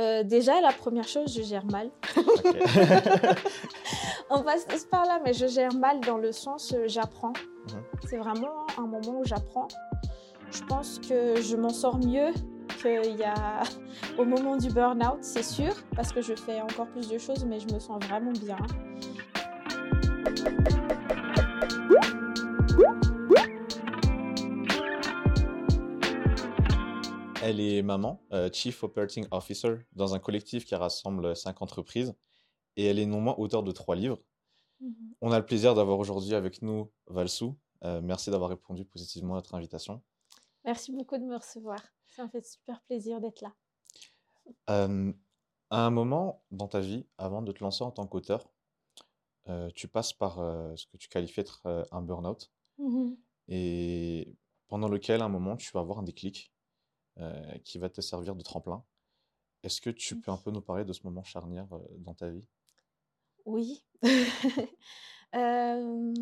Euh, déjà, la première chose, je gère mal. On passe tous par là, mais je gère mal dans le sens euh, j'apprends. Mhm. C'est vraiment un moment où j'apprends. Je pense que je m'en sors mieux qu'il y a au moment du burn-out, c'est sûr, parce que je fais encore plus de choses, mais je me sens vraiment bien. Elle est maman, euh, Chief Operating Officer, dans un collectif qui rassemble cinq entreprises. Et elle est non moins auteure de trois livres. Mhm. On a le plaisir d'avoir aujourd'hui avec nous Valsou. Euh, merci d'avoir répondu positivement à notre invitation. Merci beaucoup de me recevoir. Ça me fait super plaisir d'être là. Euh, à un moment dans ta vie, avant de te lancer en tant qu'auteur, euh, tu passes par euh, ce que tu qualifies d'être euh, un burn-out. Mhm. et pendant lequel, à un moment, tu vas avoir un déclic euh, qui va te servir de tremplin. Est-ce que tu peux un peu nous parler de ce moment charnière euh, dans ta vie? Oui. Euh,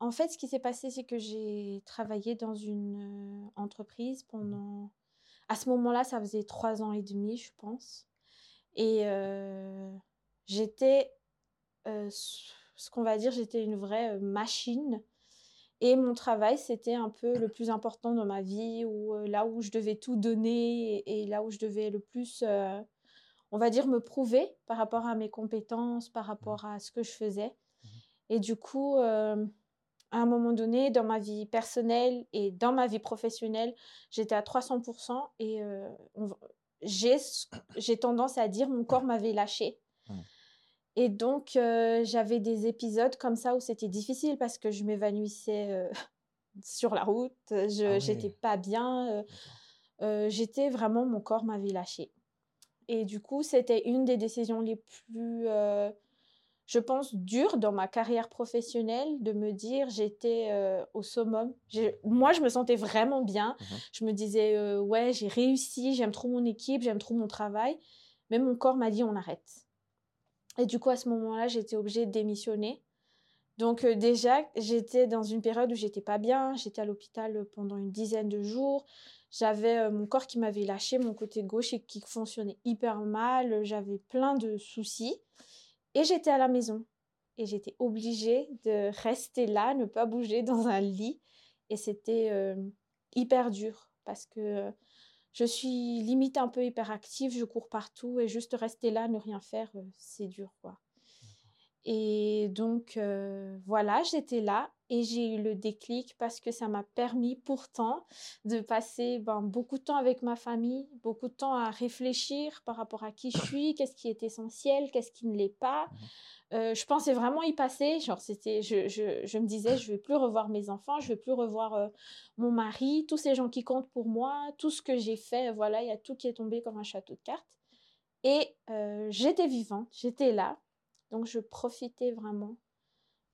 en fait, ce qui s'est passé, c'est que j'ai travaillé dans une euh, entreprise pendant... À ce moment-là, ça faisait trois ans et demi, je pense. Et euh, j'étais, ce qu'on va dire, j'étais une vraie machine. Et mon travail, c'était un peu le plus important dans ma vie, ou euh, là où je devais tout donner et, et là où je devais le plus, euh, on va dire, me prouver par rapport à mes compétences, par rapport à ce que je faisais. Et du coup, euh, à un moment donné, dans ma vie personnelle et dans ma vie professionnelle, j'étais à 300% et j'ai tendance à dire mon corps m'avait lâché. Et donc, euh, j'avais des épisodes comme ça où c'était difficile parce que je m'évanouissais euh, sur la route, je Ah ouais. j'étais pas bien, euh, euh, j'étais vraiment, mon corps m'avait lâché. Et du coup, c'était une des décisions les plus, euh, je pense, dures dans ma carrière professionnelle de me dire j'étais euh, au summum. Moi, je me sentais vraiment bien. Mhm. Je me disais, euh, ouais, j'ai réussi, j'aime trop mon équipe, j'aime trop mon travail. Mais mon corps m'a dit, on arrête. Et du coup, à ce moment-là, j'étais obligée de démissionner. Donc euh, déjà, j'étais dans une période où j'étais pas bien. J'étais à l'hôpital pendant une dizaine de jours. J'avais euh, mon corps qui m'avait lâché, mon côté gauche et qui fonctionnait hyper mal. J'avais plein de soucis. Et j'étais à la maison. Et j'étais obligée de rester là, ne pas bouger dans un lit. Et c'était euh, hyper dur parce que euh, je suis limite un peu hyperactive, je cours partout et juste rester là, ne rien faire, euh, c'est dur, quoi. Et donc, euh, voilà, j'étais là et j'ai eu le déclic parce que ça m'a permis pourtant de passer ben, beaucoup de temps avec ma famille, beaucoup de temps à réfléchir par rapport à qui je suis, qu'est-ce qui est essentiel, qu'est-ce qui ne l'est pas. Euh, je pensais vraiment y passer. Genre, c'était, je, je, je me disais, je vais plus revoir mes enfants, je vais plus revoir euh, mon mari, tous ces gens qui comptent pour moi, tout ce que j'ai fait. Voilà, il y a tout qui est tombé comme un château de cartes. Et euh, j'étais vivante, j'étais là. Donc, je profitais vraiment.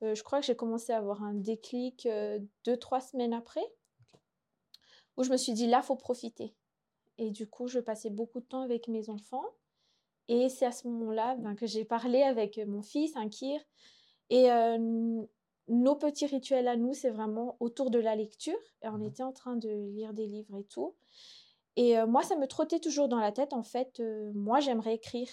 Euh, je crois que j'ai commencé à avoir un déclic euh, deux, trois semaines après, où je me suis dit, là, faut profiter. Et du coup, je passais beaucoup de temps avec mes enfants. Et c'est à ce moment-là ben, que j'ai parlé avec mon fils, Ankir. Et euh, n- nos petits rituels à nous, c'est vraiment autour de la lecture. Et on Mhm. était en train de lire des livres et tout. Et euh, moi, ça me trottait toujours dans la tête, en fait, euh, moi, j'aimerais écrire.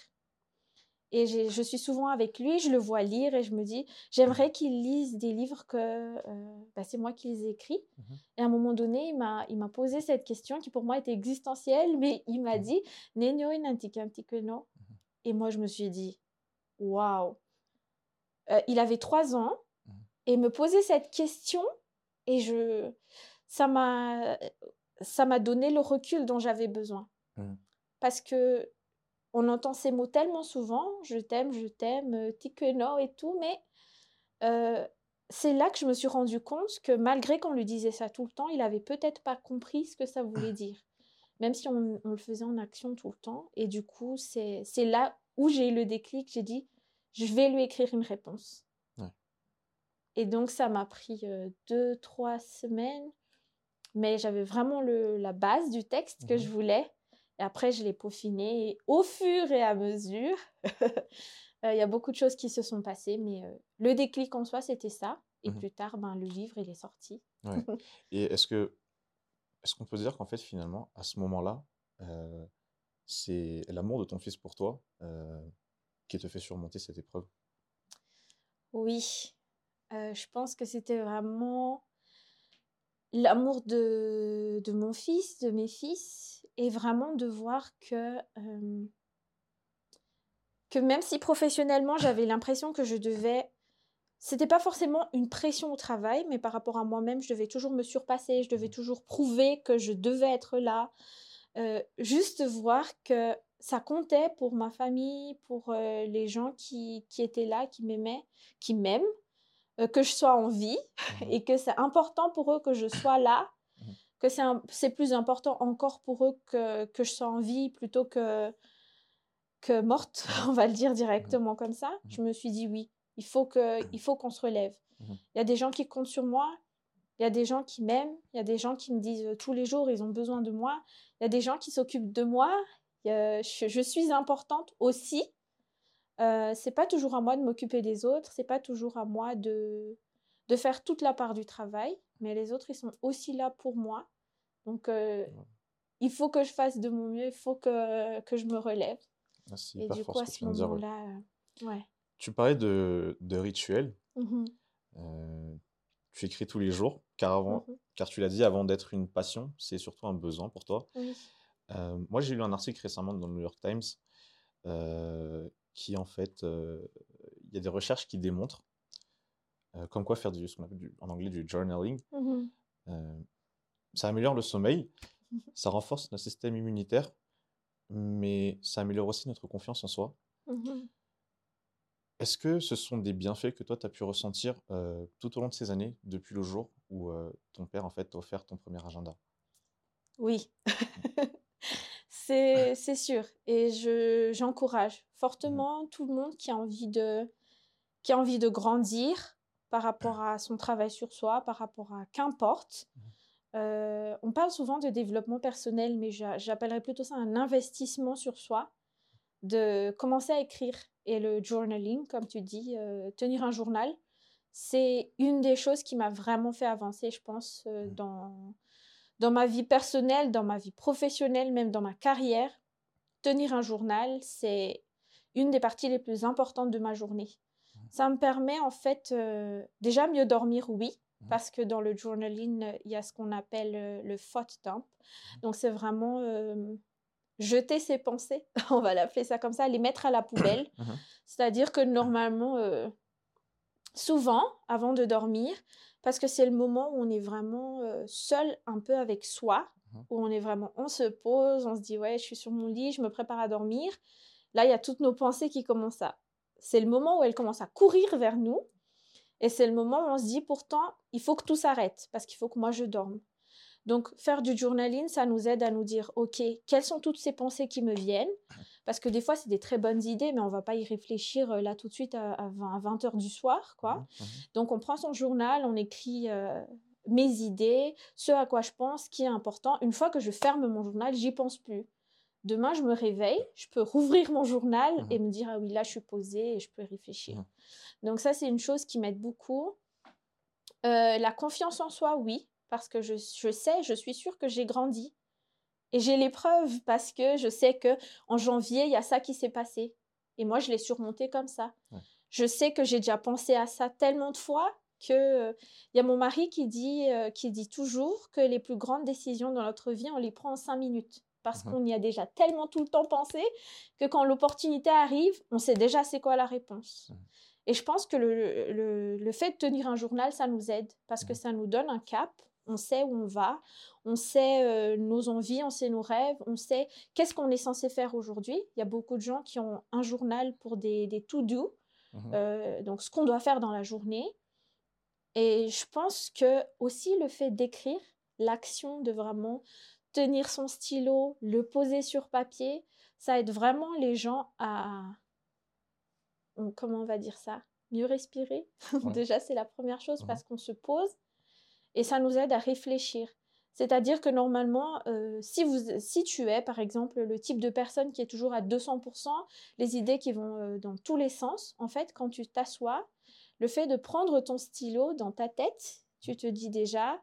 Et je suis souvent avec lui, je le vois lire et je me dis, j'aimerais qu'il lise des livres que euh, bah, c'est moi qui les ai écrits. Mhm. Et à un moment donné, il m'a, posé cette question qui pour moi était existentielle, mais il m'a dit, Nenyo inantikantikeno. Et moi, je me suis dit, waouh. Euh, il avait trois ans et me posait cette question et je, ça m'a, donné le recul dont j'avais besoin. Parce que on entend ces mots tellement souvent, je t'aime, je t'aime, euh, tikeno et tout, mais euh, c'est là que je me suis rendu compte que malgré qu'on lui disait ça tout le temps, il avait peut-être pas compris ce que ça voulait dire, même si on, on le faisait en action tout le temps. Et du coup, c'est là où j'ai eu le déclic, j'ai dit, je vais lui écrire une réponse. Ouais. Et donc, ça m'a pris euh, deux, trois semaines, mais j'avais vraiment le, la base du texte que Mhm. je voulais. Et après, je l'ai peaufiné et au fur et à mesure. euh, Il y a beaucoup de choses qui se sont passées, mais euh, le déclic en soi, c'était ça. Et Mhm. plus tard, ben, le livre, il est sorti. Ouais. Et est-ce que est-ce qu'on peut dire qu'en fait finalement à ce moment-là, euh, c'est l'amour de ton fils pour toi euh, qui te fait surmonter cette épreuve? Oui, euh, je pense que c'était vraiment l'amour de, de mon fils, de mes fils, et vraiment de voir que, euh, que même si professionnellement j'avais l'impression que je devais c'était pas forcément une pression au travail, mais par rapport à moi-même, je devais toujours me surpasser, je devais toujours prouver que je devais être là. Euh, juste voir que ça comptait pour ma famille, pour euh, les gens qui, qui, étaient là, qui m'aimaient, qui m'aiment, euh, que je sois en vie Mmh. et que c'est important pour eux que je sois là, Mmh que c'est un- c'est plus important encore pour eux que, que je sois en vie plutôt que, que morte, on va le dire directement comme ça. Mhm. Je me suis dit oui, il faut que, il faut qu'on se relève. Mhm. Il y a des gens qui comptent sur moi, il y a des gens qui m'aiment, il y a des gens qui me disent euh, tous les jours ils ont besoin de moi, il y a des gens qui s'occupent de moi. a- je suis importante aussi. Euh, c'est pas toujours à moi de m'occuper des autres, c'est pas toujours à moi de, de faire toute la part du travail, mais les autres ils sont aussi là pour moi. Donc euh, Ouais. il faut que je fasse de mon mieux, il faut que, que je me relève. Ah, Et du coup, à ce ouais. moment-là, euh, ouais. Tu parlais de, de rituels. Mhm, euh, tu écris tous les jours, car, avant, mhm, car tu l'as dit, avant d'être une passion, c'est surtout un besoin pour toi. oui. Euh, moi, j'ai lu un article récemment dans le New York Times euh, qui, en fait, euh, il y a des recherches qui démontrent euh, comme quoi faire du, ce qu'on appelle du- en anglais du journaling, Mhm, euh, ça améliore le sommeil, ça renforce notre système immunitaire, mais ça améliore aussi notre confiance en soi. mhm. Est-ce que ce sont des bienfaits que toi, tu as pu ressentir euh, tout au long de ces années, depuis le jour où euh, ton père, en fait, t'a offert ton premier agenda? Oui, c'est sûr. Et je j'encourage fortement tout le monde qui a envie de qui a envie de grandir par rapport à son travail sur soi, par rapport à qu'importe. Euh, on parle souvent de développement personnel, mais j'a- j'appellerais plutôt ça un investissement sur soi, de commencer à écrire. Et le journaling, comme tu dis, euh, tenir un journal, c'est une des choses qui m'a vraiment fait avancer, je pense, euh, Mhm. dans, dans ma vie personnelle, dans ma vie professionnelle, même dans ma carrière. Tenir un journal, c'est une des parties les plus importantes de ma journée. Ça me permet en fait euh, déjà mieux dormir, oui, Mhm. parce que dans le journaling, il y a ce qu'on appelle euh, le thought dump. Donc c'est vraiment euh, jeter ses pensées, on va l'appeler ça comme ça, les mettre à la poubelle. Mhm. C'est-à-dire que normalement, euh, souvent, avant de dormir, parce que c'est le moment où on est vraiment seul un peu avec soi, où on est vraiment, on se pose, on se dit, ouais, je suis sur mon lit, je me prépare à dormir. Là, il y a toutes nos pensées qui commencent à... C'est le moment où elles commencent à courir vers nous. Et c'est le moment où on se dit, pourtant, il faut que tout s'arrête, parce qu'il faut que moi, je dorme. Donc, faire du journaling, ça nous aide à nous dire, OK, quelles sont toutes ces pensées qui me viennent? Parce que des fois, c'est des très bonnes idées, mais on va pas y réfléchir euh, là tout de suite à, à 20, heures du soir, quoi. Mhm. Mhm. Donc, on prend son journal, on écrit euh, mes idées, ce à quoi je pense, ce qui est important. Une fois que je ferme mon journal, j'y pense plus. Demain, je me réveille, je peux rouvrir mon journal Mhm. et me dire, ah oui, là, je suis posée et je peux réfléchir. Mhm. Donc, ça, c'est une chose qui m'aide beaucoup. Euh, la confiance en soi, oui, parce que je, je sais, je suis sûre que j'ai grandi. Et j'ai les preuves parce que je sais que en janvier, il y a ça qui s'est passé. Et moi, je l'ai surmonté comme ça. Ouais. Je sais que j'ai déjà pensé à ça tellement de fois que euh, il y a mon mari qui dit, euh, qui dit toujours que les plus grandes décisions dans notre vie, on les prend en cinq minutes. Parce Mhm. qu'on y a déjà tellement tout le temps pensé que quand l'opportunité arrive, on sait déjà c'est quoi la réponse. Mhm. Et je pense que le, le, le fait de tenir un journal, ça nous aide parce que Mhm. ça nous donne un cap. On sait où on va, on sait euh, nos envies, on sait nos rêves, on sait qu'est-ce qu'on est censé faire aujourd'hui. Il y a beaucoup de gens qui ont un journal pour des, des to-do, euh, donc ce qu'on doit faire dans la journée. Et je pense que aussi le fait d'écrire, l'action de vraiment tenir son stylo, le poser sur papier, ça aide vraiment les gens à, comment on va dire ça, mieux respirer. Ouais. Déjà, c'est la première chose Mhm. parce qu'on se pose et ça nous aide à réfléchir. C'est-à-dire que normalement, euh, si, vous, si tu es, par exemple, le type de personne qui est toujours à 200%, les idées qui vont euh, dans tous les sens, en fait, quand tu t'assois, le fait de prendre ton stylo dans ta tête, tu te dis déjà,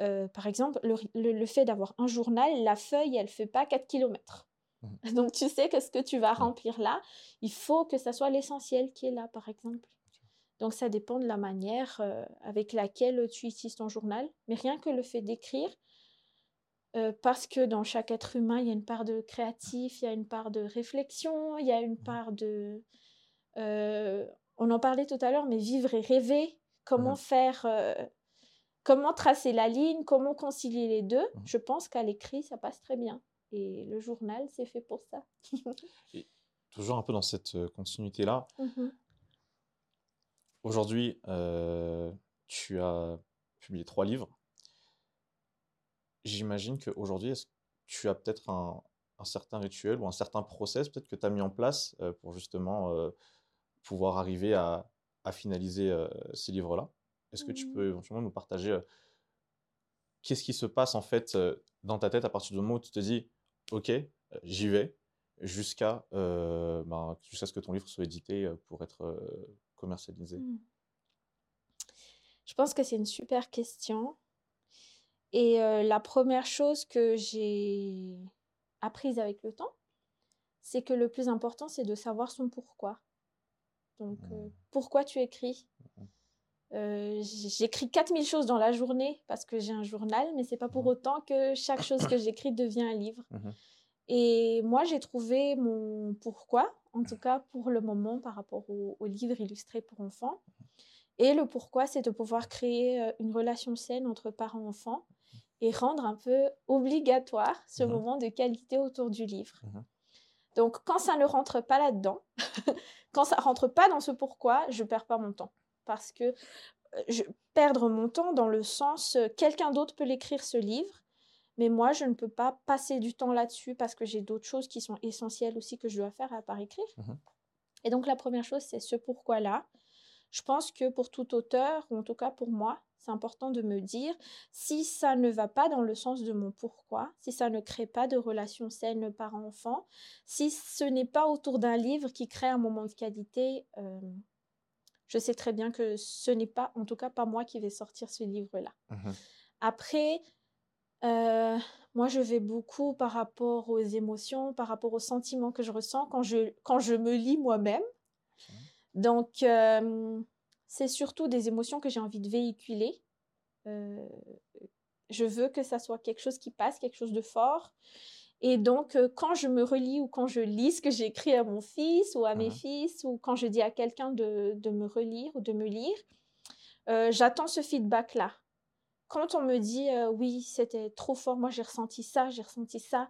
euh, par exemple, le, le- le fait d'avoir un journal, la feuille, elle fait pas 4 km. Mmh. Donc tu sais que ce que tu vas remplir là, il faut que ça soit l'essentiel qui est là, par exemple. Donc ça dépend de la manière euh, avec laquelle tu utilises ton journal. Mais rien que le fait d'écrire, euh, parce que dans chaque être humain, il y a une part de créatif, il y a une part de réflexion, il y a une part de... euh, on en parlait tout à l'heure, mais vivre et rêver, comment Mhm. faire... comment tracer la ligne, comment concilier les deux. Mhm. Je pense qu'à l'écrit, ça passe très bien. Et le journal, c'est fait pour ça. Toujours un peu dans cette euh, continuité-là. Mhm. Aujourd'hui, euh, tu as publié trois livres. J'imagine qu'aujourd'hui, est-ce que tu as peut-être un, un certain rituel ou un certain process peut-être que tu as mis en place euh, pour justement euh, pouvoir arriver à, à finaliser ces livres-là? Est-ce que tu Mhm. peux éventuellement nous partager euh, qu'est-ce qui se passe en fait euh, dans ta tête à partir du moment où tu te dis, OK, j'y vais, jusqu'à euh, ben, ce que ton livre soit édité pour être commercialisé? Mm. Je pense que c'est une super question. Et la première chose que j'ai apprise avec le temps, c'est que le plus important, c'est de savoir son pourquoi. Donc, euh, Mm. pourquoi tu écris? Euh, j'écris 4000 choses dans la journée parce que j'ai un journal, mais c'est pas pour Mhm. autant que chaque chose que j'écris devient un livre. Mhm. Et moi, j'ai trouvé mon pourquoi, en tout cas pour le moment par rapport au, au livre illustré pour enfants. Et le pourquoi, c'est de pouvoir créer euh, une relation saine entre parents-enfants et rendre un peu obligatoire ce moment de qualité autour du livre. Donc, quand ça ne rentre pas là-dedans, quand ça rentre pas dans ce pourquoi, je perds pas mon temps. Parce que euh, je, perdre mon temps dans le sens, euh, quelqu'un d'autre peut l'écrire ce livre, mais moi, je ne peux pas passer du temps là-dessus parce que j'ai d'autres choses qui sont essentielles aussi que je dois faire à part écrire. Mhm. Et donc, la première chose, c'est ce pourquoi-là. Je pense que pour tout auteur, ou en tout cas pour moi, c'est important de me dire si ça ne va pas dans le sens de mon pourquoi, si ça ne crée pas de relation saine parent-enfant, si ce n'est pas autour d'un livre qui crée un moment de qualité, euh, je sais très bien que ce n'est pas, en tout cas pas moi qui vais sortir ce livre-là. Mhm. Après, euh, moi je vais beaucoup par rapport aux émotions, par rapport aux sentiments que je ressens quand je, quand je me lis moi-même. Donc, euh, c'est surtout des émotions que j'ai envie de véhiculer. Euh, je veux que ça soit quelque chose qui passe, quelque chose de fort. Et donc, euh, quand je me relis ou quand je lis ce que j'ai écrit à mon fils ou à mes Mhm. fils, ou quand je dis à quelqu'un de, de me relire ou de me lire, euh, j'attends ce feedback-là. Quand on me dit euh, oui, c'était trop fort, moi j'ai ressenti ça, j'ai ressenti ça,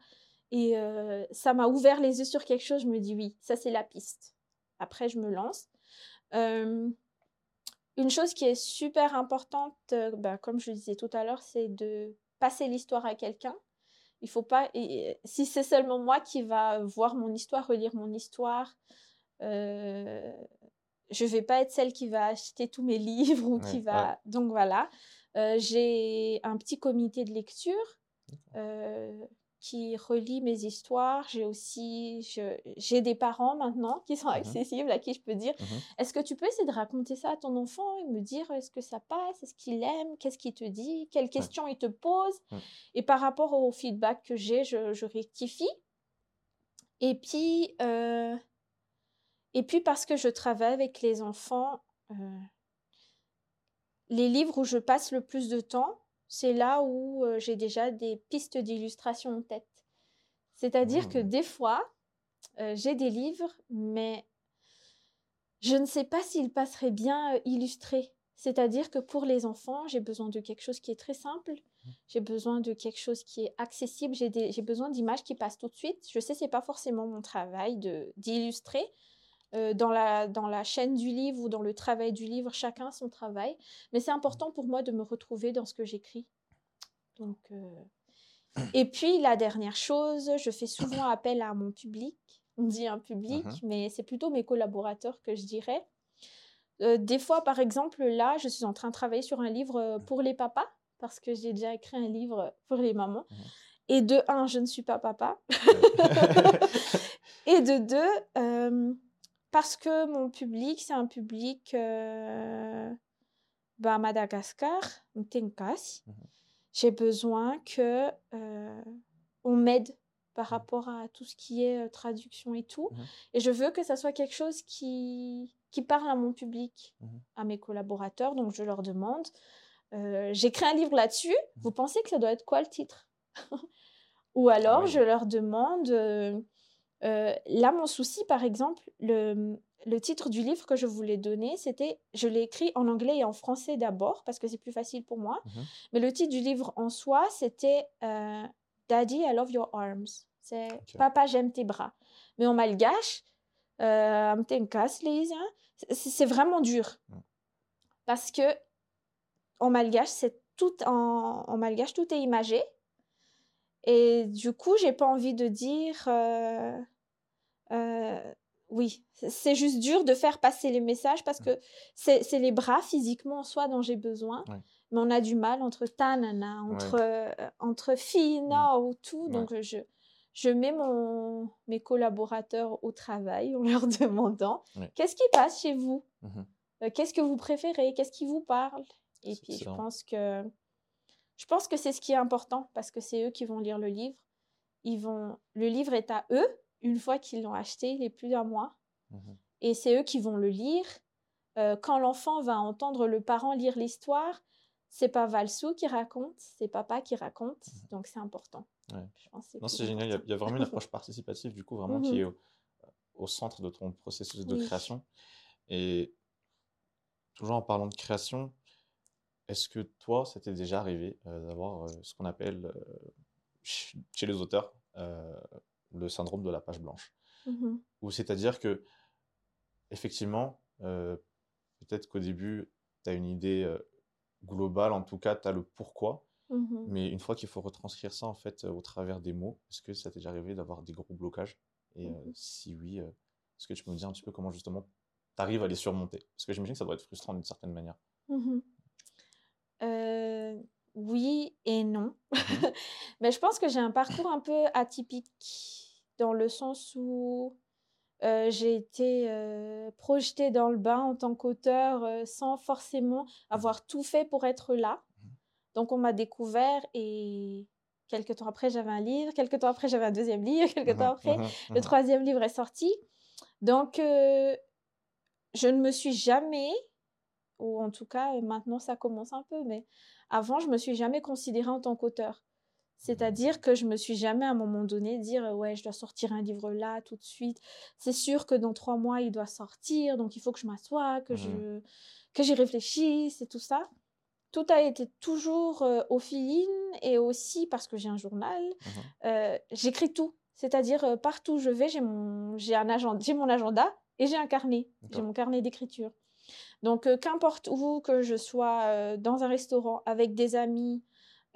et euh, ça m'a ouvert les yeux sur quelque chose, je me dis oui, ça c'est la piste. Après, je me lance. Une chose qui est super importante, bah, comme je le disais tout à l'heure, c'est de passer l'histoire à quelqu'un. Il faut pas, et, si c'est seulement moi qui va voir mon histoire, relire mon histoire, euh, je vais pas être celle qui va acheter tous mes livres ou qui va. ouais. Donc voilà, Euh, j'ai un petit comité de lecture euh, qui relie mes histoires. J'ai aussi, j'ai des parents maintenant qui sont Mhm. accessibles à qui je peux dire Mhm. est-ce que tu peux essayer de raconter ça à ton enfant et me dire est-ce que ça passe, est-ce qu'il aime, qu'est-ce qu'il te dit, quelles questions il te pose? Mm. Et par rapport au feedback que j'ai, je, je rectifie. Et puis, euh, et puis parce que je travaille avec les enfants, euh, les livres où je passe le plus de temps, c'est là où euh, j'ai déjà des pistes d'illustration en tête. C'est-à-dire que Mm. des fois, euh, j'ai des livres, mais je ne sais pas s'ils passeraient bien euh, illustrés. C'est-à-dire que pour les enfants, j'ai besoin de quelque chose qui est très simple, j'ai besoin de quelque chose qui est accessible, j'ai besoin d'images qui passent tout de suite. Je sais, c'est pas forcément mon travail de d'illustrer. Euh, dans, la, dans la chaîne du livre ou dans le travail du livre, chacun son travail. Mais c'est important pour moi de me retrouver dans ce que j'écris. Donc, euh, Et puis, la dernière chose, je fais souvent appel à mon public. On dit un public, Mhm. mais c'est plutôt mes collaborateurs que je dirais. Euh, des fois, par exemple, là, je suis en train de travailler sur un livre pour les papas, parce que j'ai déjà écrit un livre pour les mamans. Mhm. Et de un, je ne suis pas papa. Et de deux, parce que mon public, c'est un public euh, bah, Madagascar, Tenkas. Mhm. J'ai besoin que euh, on m'aide par Mmh. rapport à tout ce qui est euh, traduction et tout. Mmh. Et je veux que ça soit quelque chose qui, qui parle à mon public, Mmh. à mes collaborateurs. Donc je leur demande, euh, j'écris un livre là-dessus, Mmh. vous pensez que ça doit être quoi le titre? Ou alors oui. je leur demande, euh, là mon souci par exemple, le, le titre du livre que je voulais donner, c'était, je l'ai écrit en anglais et en français d'abord, parce que c'est plus facile pour moi. Mmh. Mais le titre du livre en soi, c'était euh, Daddy, I love your arms. C'est. Papa, j'aime tes bras. Mais en malgache, euh, hein, c'est vraiment dur. Mm. Parce que en malgache, c'est tout en, en malgache, tout est imagé. Et du coup, j'ai pas envie de dire. euh, euh, oui, c'est- juste dur de faire passer les messages parce que c'est les bras physiquement en soi dont j'ai besoin. Ouais. Mais on a du mal entre tanana, entre, euh, entre filles, non, ou tout. Ouais. Donc, je, je mets mon, mes collaborateurs au travail en leur demandant Ouais. qu'est-ce qui passe chez vous? Mmh. Euh, Qu'est-ce que vous préférez? Qu'est-ce qui vous parle? Et puis, je pense que je pense que c'est ce qui est important parce que c'est eux qui vont lire le livre. Ils vont, le livre est à eux une fois qu'ils l'ont acheté, il est plus d'un mois, Mmh. et c'est eux qui vont le lire. Euh, quand l'enfant va entendre le parent lire l'histoire, c'est pas Valsou qui raconte, c'est papa qui raconte, donc c'est important. Ouais. Je pense que c'est Non, plus c'est génial. Il y a- important. Il y, a vraiment une approche participative, du coup, vraiment Mhm. qui est au, au centre de ton processus de Oui. création. Et toujours en parlant de création, est-ce que toi, ça t'est déjà arrivé euh, d'avoir euh, ce qu'on appelle euh, ch- chez les auteurs le syndrome de la page blanche? Mhm. Ou c'est-à-dire que, effectivement, peut-être qu'au début, tu as une idée globale, en tout cas, tu as le pourquoi, Mhm. mais une fois qu'il faut retranscrire ça en fait euh, au travers des mots, est-ce que ça t'est déjà arrivé d'avoir des gros blocages? Et euh, Mhm. si oui, euh, est-ce que tu peux me dire un petit peu comment justement tu arrives à les surmonter? Parce que j'imagine que ça doit être frustrant d'une certaine manière. Euh, oui et non. Mhm. Mais je pense que j'ai un parcours un peu atypique dans le sens où euh, j'ai été euh, projetée dans le bain en tant qu'auteur euh, sans forcément avoir tout fait pour être là. Mhm. Donc on m'a découvert et quelques temps après j'avais un livre, quelques temps après j'avais un deuxième livre, quelques temps après le troisième livre est sorti. Donc, je ne me suis jamais, ou en tout cas, euh, maintenant ça commence un peu, mais avant, je me suis jamais considérée en tant qu'auteur. C'est-à-dire que je me suis jamais à un moment donné dire euh, ouais je dois sortir un livre là tout de suite. C'est sûr que dans trois mois il doit sortir donc il faut que je m'assoie, que je que j'y réfléchisse et tout ça. Tout a été toujours euh, au feeling et aussi parce que j'ai un journal, euh, j'écris tout. C'est-à-dire euh, partout où je vais j'ai mon j'ai un agenda j'ai mon agenda et j'ai un carnet. J'ai mon carnet d'écriture. Donc euh, qu'importe où que je sois euh, dans un restaurant avec des amis.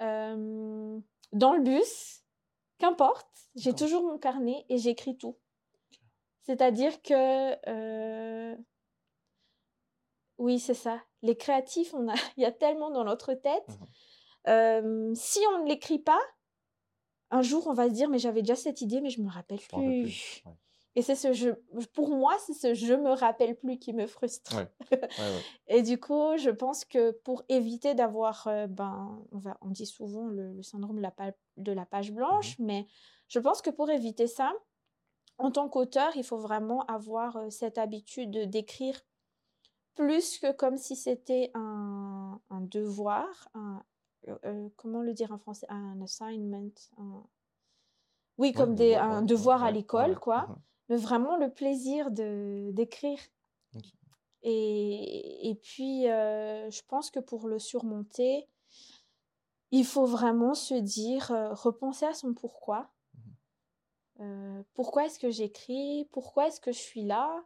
euh, dans le bus, qu'importe, j'ai toujours mon carnet et j'écris tout. C'est-à-dire que, oui, c'est ça. Les créatifs, on a, il y a tellement dans notre tête. Euh, si on ne l'écrit pas, un jour, on va se dire, mais j'avais déjà cette idée, mais je me rappelle Je m'en rappelle plus. Et c'est ce je, pour moi, c'est ce je me rappelle plus qui me frustre. Ouais. Ouais, ouais. Et du coup, je pense que pour éviter d'avoir, euh, ben, on, va, on dit souvent le, le syndrome de la, pa- de la page blanche, mais je pense que pour éviter ça, en tant qu'auteur, il faut vraiment avoir euh, cette habitude de- d'écrire plus que comme si c'était un, un devoir, un, euh, comment le dire en français, un assignment, un- oui, comme des, un devoir à l'école, quoi, Mhm. vraiment le plaisir de d'écrire. Et, et puis, euh, je pense que pour le surmonter, il faut vraiment se dire, euh, repenser à son pourquoi. Euh, pourquoi est-ce que j'écris? Pourquoi est-ce que je suis là?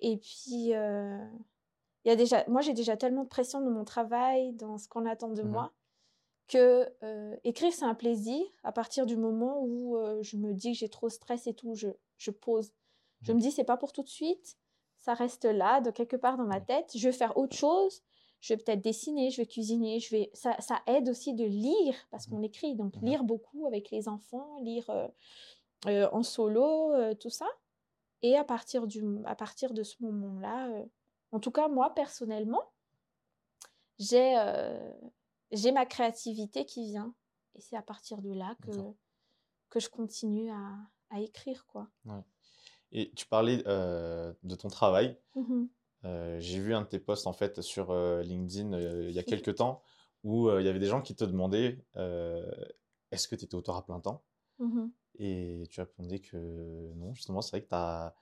Et puis, il y a déjà, moi, j'ai déjà tellement de pression dans mon travail, dans ce qu'on attend de Mhm. moi, que euh, écrire, c'est un plaisir à partir du moment où euh, je me dis que j'ai trop de stress et tout, je, je pose. Je Mhm. me dis, c'est pas pour tout de suite, ça reste là, de quelque part dans ma tête. Je vais faire autre chose. Je vais peut-être dessiner, je vais cuisiner, je vais. Ça, ça aide aussi de lire parce Mhm. qu'on écrit, donc lire beaucoup avec les enfants, lire euh, en solo, tout ça. Et à partir du, à partir de ce moment-là, en tout cas moi personnellement, j'ai j'ai ma créativité qui vient. Et c'est à partir de là que que je continue à, à écrire, quoi. Et tu parlais euh, de ton travail. Mmh euh, J'ai vu un de tes posts en fait sur euh, LinkedIn il y a quelques temps où il y avait des gens qui te demandaient est-ce que tu étais auteur à plein temps? Mmh Et tu répondais que non, justement, c'est vrai que tu as,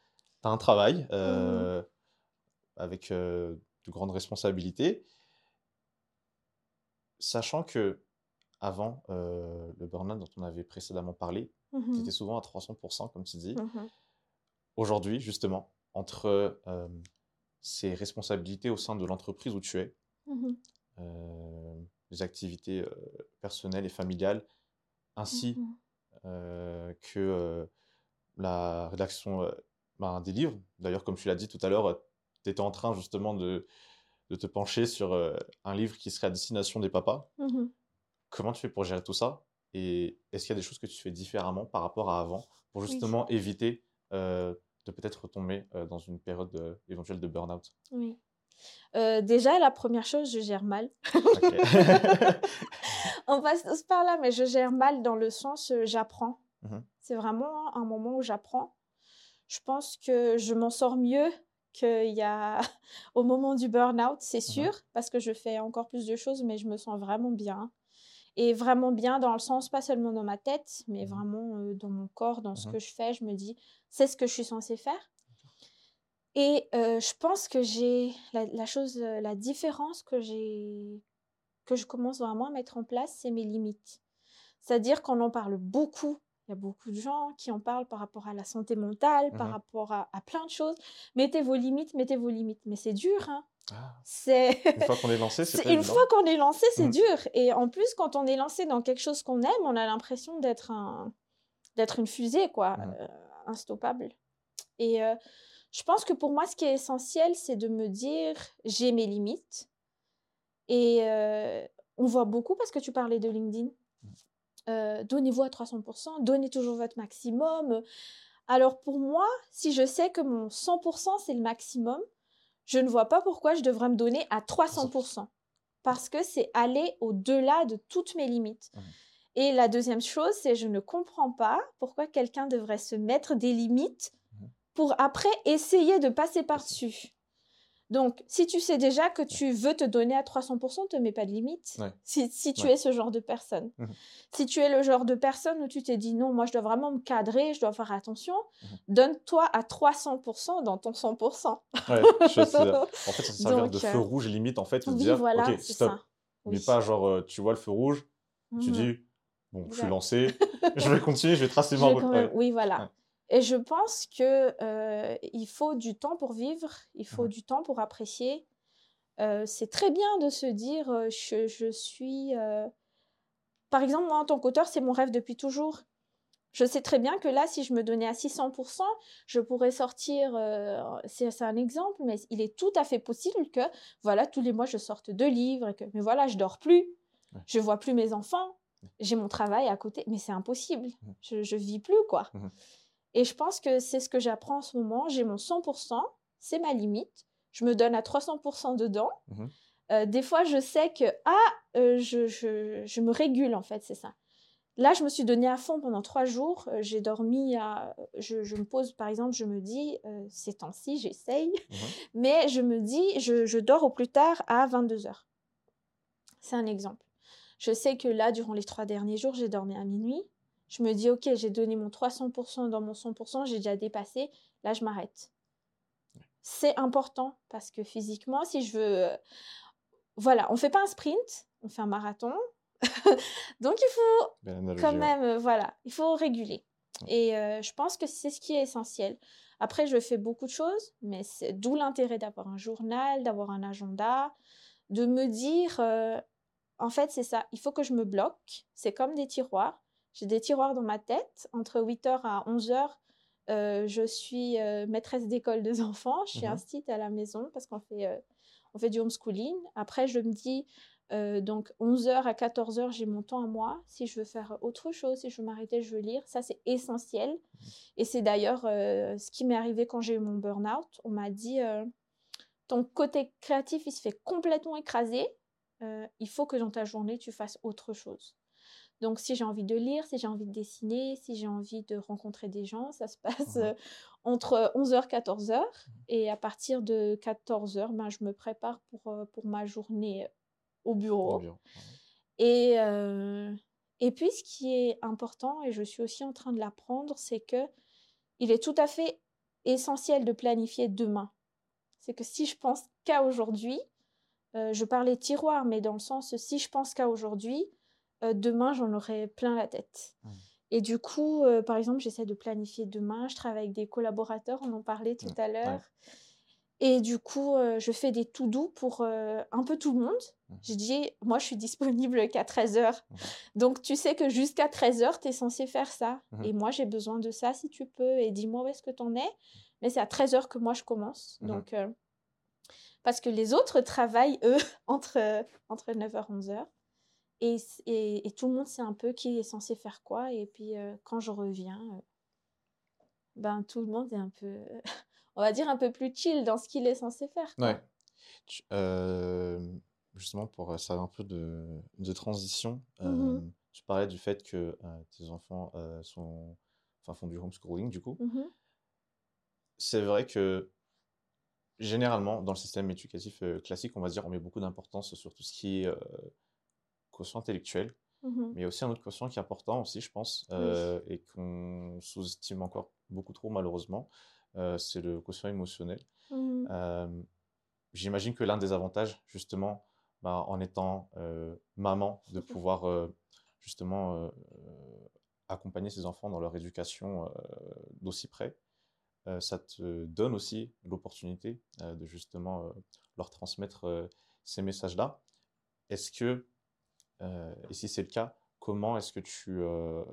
un travail mmh avec de grandes responsabilités. Sachant que avant le burn-out dont on avait précédemment parlé, tu étais souvent à 300%, comme tu dis. Aujourd'hui, justement, entre ces responsabilités au sein de l'entreprise où tu es, les activités personnelles et familiales, ainsi que la rédaction ben, des livres. D'ailleurs, comme tu l'as dit tout à l'heure, tu étais en train justement de, de te pencher sur un livre qui serait à destination des papas. Mmh Comment tu fais pour gérer tout ça? Et est-ce qu'il y a des choses que tu fais différemment par rapport à avant pour justement éviter de peut-être retomber dans une période éventuelle de burn-out? Oui. déjà, la première chose, je gère mal. On passe tous par là, mais je gère mal dans le sens, j'apprends. Mmh C'est vraiment un moment où j'apprends. Je pense que je m'en sors mieux qu'il y a au moment du burn-out, c'est Mmh sûr, parce que je fais encore plus de choses, mais je me sens vraiment bien. Et vraiment bien dans le sens, pas seulement dans ma tête, mais Mmh vraiment dans mon corps, dans ce Mmh que je fais. Je me dis, c'est ce que je suis censée faire. Et je pense que j'ai la, la, chose, la différence que j'ai, que je commence vraiment à mettre en place, c'est mes limites. C'est-à-dire qu'on en parle beaucoup il y a beaucoup de gens qui en parlent par rapport à la santé mentale, par Mmh rapport à, à, plein de choses. Mettez vos limites, mettez vos limites. Mais c'est dur, hein. Ah. C'est une fois qu'on est lancé, c'est une fois qu'on est lancé, c'est Mmh. dur. Et en plus, quand on est lancé dans quelque chose qu'on aime, on a l'impression d'être un d'être une fusée, quoi, Mmh. euh, instoppable. Et euh, je pense que pour moi, ce qui est essentiel, c'est de me dire j'ai mes limites. Et euh, on voit beaucoup parce que tu parlais de LinkedIn. Euh, donnez-vous à 300%, donnez toujours votre maximum. Alors pour moi, si je sais que mon 100% c'est le maximum, je ne vois pas pourquoi je devrais me donner à 300%. Parce que c'est aller au-delà de toutes mes limites. Mmh. Et la deuxième chose, c'est je ne comprends pas pourquoi quelqu'un devrait se mettre des limites Mmh. pour après essayer de passer par-dessus. Donc, si tu sais déjà que tu veux te donner à 300%, ne te mets pas de limite. Ouais. Si, si, tu Ouais. es ce genre de personne. Mmh. Si tu es le genre de personne où tu t'es dit non, moi je dois vraiment me cadrer, je dois faire attention, Mmh. donne-toi à 300% dans ton 100%. Ouais, je sais. En fait, ça servir de Donc, feu euh, rouge limite, en fait, de Oui, dire, voilà, ok, stop. ça. Mais Oui. pas genre, euh, tu vois le feu rouge, tu Mhm. dis, bon, je suis lancé, je vais continuer, je vais tracer ma route. même-. Oui, voilà. Et je pense que euh, il faut du temps pour vivre, il faut du temps pour apprécier. Euh, c'est très bien de se dire, euh, je, je suis... Par exemple, moi, en tant qu'auteur, c'est mon rêve depuis toujours. Je sais très bien que là, si je me donnais à 600%, je pourrais sortir, euh, c'est un exemple, mais il est tout à fait possible que, voilà, tous les mois, je sorte deux livres, et que, mais voilà, je dors plus, Ouais. je vois plus mes enfants, j'ai mon travail à côté, mais c'est impossible, je, je vis plus, quoi. Et je pense que c'est ce que j'apprends en ce moment, j'ai mon 100%, c'est ma limite, je me donne à 300% dedans. Mhm. Euh, des fois, je sais que, ah, euh, je, je, je me régule, en fait, c'est ça. Là, je me suis donné à fond pendant trois jours. Euh, j'ai dormi à. Je, je me pose, par exemple, je me dis, ces temps-ci, j'essaye, Mhm. mais je me dis, je, je dors au plus tard à 22 heures. C'est un exemple. Je sais que là, durant les trois derniers jours, j'ai dormi à minuit. Je me dis, OK, j'ai donné mon 300% dans mon 100%, j'ai déjà dépassé. Là, je m'arrête. C'est important parce que physiquement, si je veux. Voilà, on fait pas un sprint, on fait un marathon. Donc, il faut analogie, quand même, euh, voilà, il faut réguler. Ouais. Et euh, je pense que c'est ce qui est essentiel. Après, je fais beaucoup de choses, mais c'est d'où l'intérêt d'avoir un journal, d'avoir un agenda, de me dire, euh, en fait, c'est ça, il faut que je me bloque. C'est comme des tiroirs. J'ai des tiroirs dans ma tête. Entre 8h à 11h, euh, je suis euh, maîtresse d'école des enfants. Je suis instite à la maison parce qu'on fait, euh, on fait du homeschooling. Après, je me dis, euh, donc 11h à 14h, j'ai mon temps à moi. Si je veux faire autre chose, si je veux m'arrêter, je veux lire. Ça, c'est essentiel. Et c'est d'ailleurs ce qui m'est arrivé quand j'ai eu mon burn-out. On m'a dit, ton côté créatif, il se fait complètement écraser. Il faut que dans ta journée, tu fasses autre chose. Donc, si j'ai envie de lire, si j'ai envie de dessiner, si j'ai envie de rencontrer des gens, ça se passe Mhm. euh, entre 11h 14h. Et à partir de 14h, ben, je me prépare pour, euh, pour ma journée au Au bureau. Et, euh, et puis, ce qui est important, et je suis aussi en train de l'apprendre, c'est que il est tout à fait essentiel de planifier demain. C'est que si je pense qu'à aujourd'hui, euh, je parlais tiroir, mais dans le sens, si je pense qu'à aujourd'hui, euh, demain, j'en aurai plein la tête. Mhm. Et du coup, euh, par exemple, j'essaie de planifier demain. Je travaille avec des collaborateurs, on en parlait tout Mhm. à l'heure. Et du coup, euh, je fais des to do pour euh, un peu tout le monde. Mhm. Je dis, moi, je suis disponible qu'à 13h. Mhm. Donc, tu sais que jusqu'à 13h, tu es censé faire ça. Et moi, j'ai besoin de ça si tu peux. Et dis-moi où est-ce que tu en es. Mais c'est à 13h que moi, je commence. Donc, parce que les autres travaillent, eux, entre, entre 9h et 11h. Et, s- et, et tout le monde sait un peu qui est censé faire quoi. Et puis, euh, quand je reviens, euh, ben, tout le monde est un peu, on va dire, un peu plus chill dans ce qu'il est censé faire. quoi. Ouais. Tu- euh, justement, pour ça un peu de, de transition, Mhm. tu parlais du fait que tes enfants sont, enfin, font du homeschooling, du coup. Mhm. C'est vrai que généralement, dans le système éducatif classique, on va dire, on met beaucoup d'importance sur tout ce qui est quotient intellectuel, Mhm. mais il y a aussi un autre quotient qui est important aussi, je pense, euh, et qu'on sous-estime encore beaucoup trop, malheureusement, euh, c'est le quotient émotionnel. Mhm. Euh, J'imagine que l'un des avantages, justement, bah, en étant maman, de pouvoir justement accompagner ses enfants dans leur éducation d'aussi près, ça te donne aussi l'opportunité de justement leur transmettre ces messages-là. Est-ce que, et si c'est le cas, comment est-ce que tu, euh,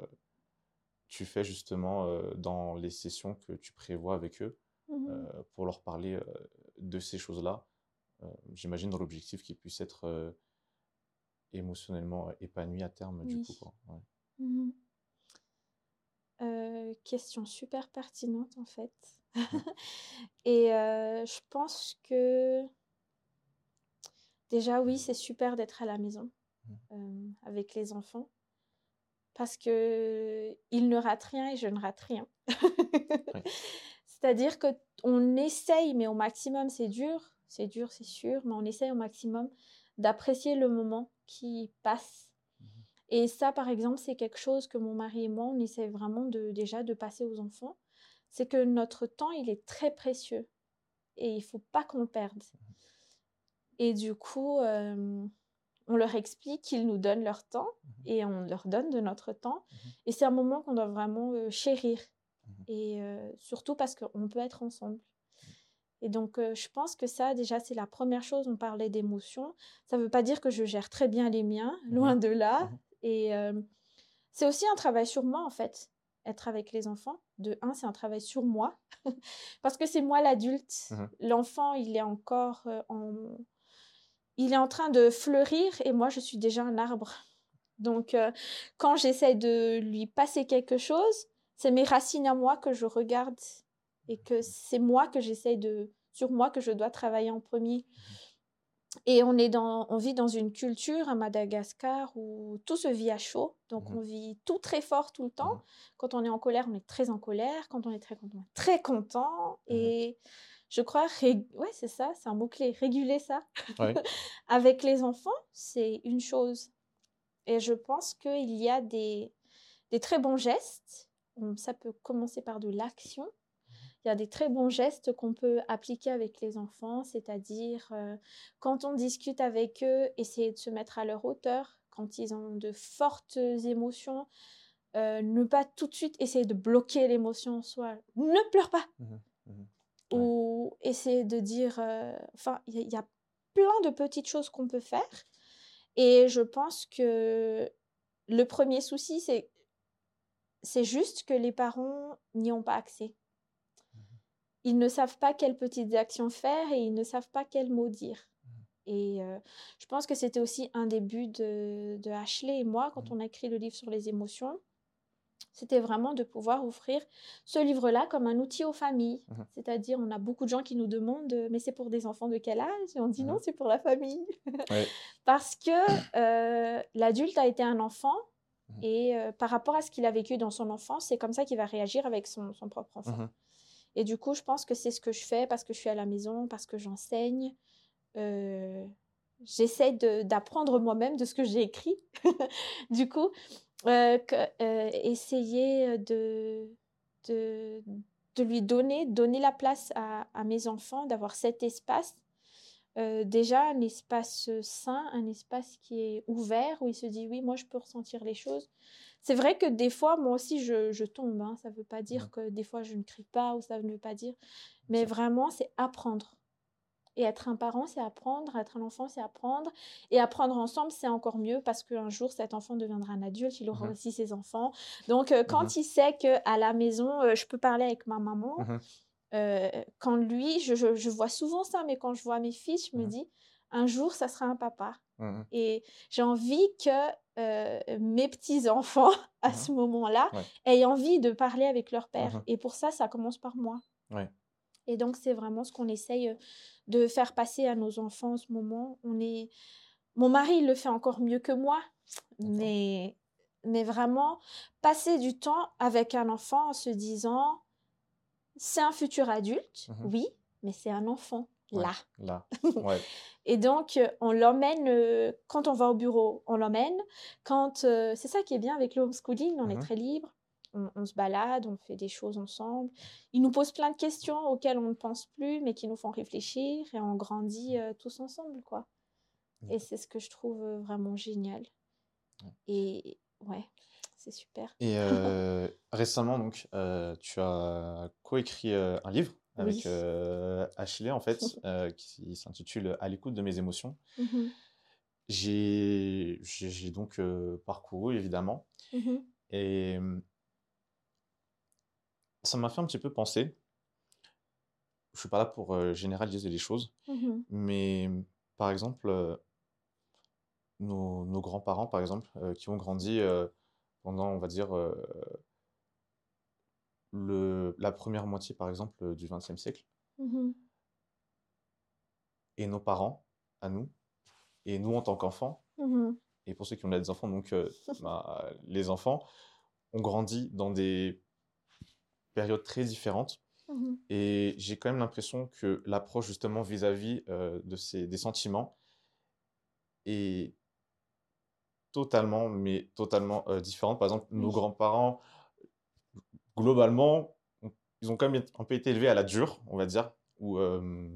tu fais justement euh, dans les sessions que tu prévois avec eux Mhm. euh, pour leur parler euh, de ces choses-là? Euh, J'imagine dans l'objectif qu'ils puissent être euh, émotionnellement épanouis à terme, du coup. Quoi. Ouais. Mhm. Euh, question super pertinente en fait. Et euh, je pense que déjà oui, c'est super d'être à la maison euh, avec les enfants parce que ils ne ratent rien et je ne rate rien. C'est-à-dire que on essaye, mais au maximum, c'est dur, c'est dur, c'est sûr, mais on essaye au maximum d'apprécier le moment qui passe. Et ça, par exemple, c'est quelque chose que mon mari et moi, on essaie vraiment de déjà de passer aux enfants. C'est que notre temps, il est très précieux et il faut pas qu'on le perde. Et du coup, euh, on leur explique qu'ils nous donnent leur temps et on leur donne de notre temps. Et c'est un moment qu'on doit vraiment euh, chérir. Et euh, surtout parce qu'on peut être ensemble. Et donc, euh, je pense que ça, déjà, c'est la première chose. On parlait d'émotions. Ça ne veut pas dire que je gère très bien les miens, loin de là. Et c'est aussi un travail sur moi, en fait, être avec les enfants. De un, c'est un travail sur moi, parce que c'est moi l'adulte. L'enfant, il est encore euh, en... Il est en train de fleurir et moi, je suis déjà un arbre. Donc, euh, quand j'essaie de lui passer quelque chose, c'est mes racines à moi que je regarde et que c'est moi que j'essaie de... sur moi que je dois travailler en premier. Et on, est dans, on vit dans une culture à Madagascar où tout se vit à chaud. Donc, Mhm. on vit tout très fort tout le temps. Mhm. Quand on est en colère, on est très en colère. Quand on est très content, on est très content. Mhm. Et je crois, ouais, c'est ça, c'est un mot-clé, réguler ça. Ouais. Avec les enfants, c'est une chose. Et je pense qu'il y a des, des très bons gestes. Ça peut commencer par de l'action. Il y a des très bons gestes qu'on peut appliquer avec les enfants, c'est-à-dire euh, quand on discute avec eux, essayer de se mettre à leur hauteur. Quand ils ont de fortes émotions, euh, ne pas tout de suite essayer de bloquer l'émotion en soi. Ne pleure pas. Mhm. Ou essayer de dire. euh, Enfin, il y, a- il y a plein de petites choses qu'on peut faire. Et je pense que le premier souci, c'est c'est juste que les parents n'y ont pas accès. Ils ne savent pas quelles petites actions faire et ils ne savent pas quels mots dire. Et euh, je pense que c'était aussi un des buts de, de Ashley et moi quand on a écrit le livre sur les émotions. C'était vraiment de pouvoir offrir ce livre-là comme un outil aux familles. Mhm. C'est-à-dire, on a beaucoup de gens qui nous demandent euh, Mais c'est pour des enfants de quel âge? Et on dit Mhm. non, c'est pour la famille. Ouais. Parce que euh, l'adulte a été un enfant Mhm. Et euh, par rapport à ce qu'il a vécu dans son enfance, c'est comme ça qu'il va réagir avec son, son propre enfant. Mhm. Et du coup, je pense que c'est ce que je fais parce que je suis à la maison, parce que j'enseigne. Euh, J'essaie d'apprendre moi-même de ce que j'ai écrit. du coup, que- euh, essayer de, de, de lui donner, donner la place à, à mes enfants, d'avoir cet espace. Euh, déjà, un espace sain, un espace qui est ouvert, où il se dit oui, moi je peux ressentir les choses. C'est vrai que des fois, moi aussi, je, je tombe. hein. Ça ne veut pas dire que des fois je ne crie pas ou ça ne veut pas dire. Mais vraiment, c'est apprendre. Et être un parent, c'est apprendre. Être un enfant, c'est apprendre. Et apprendre ensemble, c'est encore mieux parce qu'un jour, cet enfant deviendra un adulte. Il aura Mhm. aussi ses enfants. Donc, euh, quand Mhm. il sait qu'à la maison, euh, je peux parler avec ma maman, Mhm. euh, quand lui, je, je- je vois souvent ça, mais quand je vois mes fils, je me dis, un jour, ça sera un papa. Et j'ai envie que mes petits-enfants, à ce moment-là, Ouais. aient envie de parler avec leur père. Et pour ça, ça commence par moi. Ouais. Et donc, c'est vraiment ce qu'on essaye de faire passer à nos enfants en ce moment. On est... Mon mari, il le fait encore mieux que moi, mais, mais vraiment, passer du temps avec un enfant en se disant, c'est un futur adulte, Mhm. oui, mais c'est un enfant, Ouais. là. Là. Ouais. Et donc, euh, on l'emmène, euh, quand on va au bureau, on l'emmène. Quand, euh, c'est ça qui est bien avec le homeschooling, on est Mhm. très libre. On, on se balade, on fait des choses ensemble. Il nous pose plein de questions auxquelles on ne pense plus, mais qui nous font réfléchir et on grandit euh, tous ensemble, quoi. Et D'accord. c'est ce que je trouve euh, vraiment génial. Ouais. Et ouais, c'est super. Et euh, récemment, donc, euh, tu as coécrit un livre avec Oui. Ashley, en fait, qui s'intitule À l'écoute de mes émotions. Mhm, J'ai donc parcouru, évidemment, mhm, et ça m'a fait un petit peu penser. Je suis pas là pour euh, généraliser les choses, mhm, mais par exemple, euh, nos, nos grands-parents, par exemple, euh, qui ont grandi pendant, on va dire, le, la première moitié, par exemple, du XXe siècle, mhm, et nos parents, à nous, et nous en tant qu'enfants, mhm, et pour ceux qui ont des enfants, donc bah, les enfants, ont grandi dans des périodes très différentes. mhm, Et j'ai quand même l'impression que l'approche justement vis-à-vis euh, de ces, des sentiments est totalement, mais totalement euh, différente. Par exemple, nos grands-parents, globalement, ils ont quand même un peu été élevés à la dure, on va dire, où euh,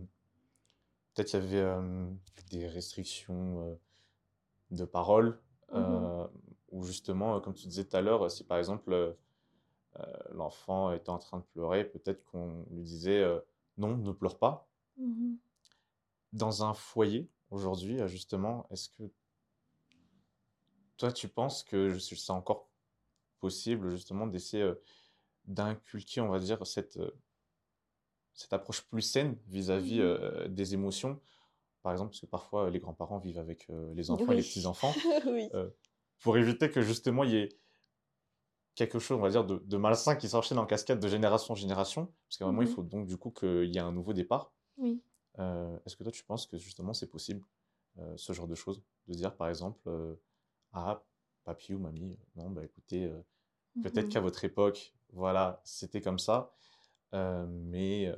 peut-être il y avait euh, des restrictions de parole, euh, ou justement, comme tu disais tout à l'heure, si par exemple l'enfant était en train de pleurer, peut-être qu'on lui disait euh, non, ne pleure pas. mhm. Dans un foyer, aujourd'hui, euh, justement, est-ce que toi, tu penses que c'est encore possible, justement, d'essayer euh, d'inculquer, on va dire, cette, euh, cette approche plus saine vis-à-vis euh, des émotions? Par exemple, parce que parfois, les grands-parents vivent avec euh, les enfants et les petits-enfants. oui. euh, pour éviter que justement il y ait quelque chose, on va dire, de, de malsain qui s'enchaîne en cascade de génération en génération, parce qu'à un moment, il Mhm. faut donc du coup qu'il y ait un nouveau départ. Oui. Euh, Est-ce que toi, tu penses que justement c'est possible, euh, ce genre de choses, de dire par exemple, euh, ah, papy ou mamie, non, bah écoutez, euh, peut-être Mhm. qu'à votre époque, voilà, c'était comme ça, euh, mais euh,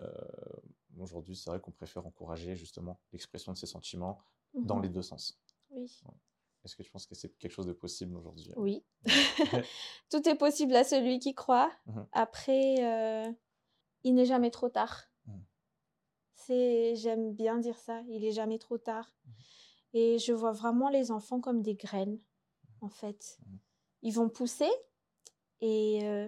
aujourd'hui, c'est vrai qu'on préfère encourager justement l'expression de ses sentiments dans Mhm. les deux sens. Oui. Est-ce que tu penses que c'est quelque chose de possible aujourd'hui? Oui. Tout est possible à celui qui croit. Mhm. Après, euh, il n'est jamais trop tard. C'est, j'aime bien dire ça, il est jamais trop tard. Mhm. Et je vois vraiment les enfants comme des graines, en fait. Ils vont pousser et euh,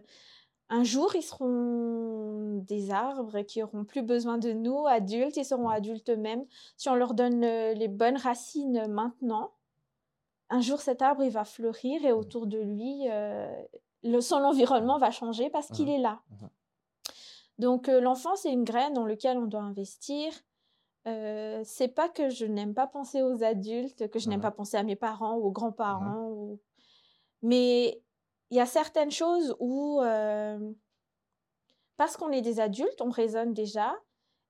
un jour, ils seront des arbres qui auront plus besoin de nous, adultes, ils seront adultes eux-mêmes. Si on leur donne euh, les bonnes racines maintenant, un jour cet arbre il va fleurir et autour de lui euh, le, son environnement va changer parce qu'il Mhm. est là. Donc euh, l'enfant c'est une graine dans laquelle on doit investir. Euh, c'est pas que je n'aime pas penser aux adultes, que je n'aime pas penser à mes parents ou aux grands-parents, ou... mais il y a certaines choses où euh, parce qu'on est des adultes, on raisonne déjà.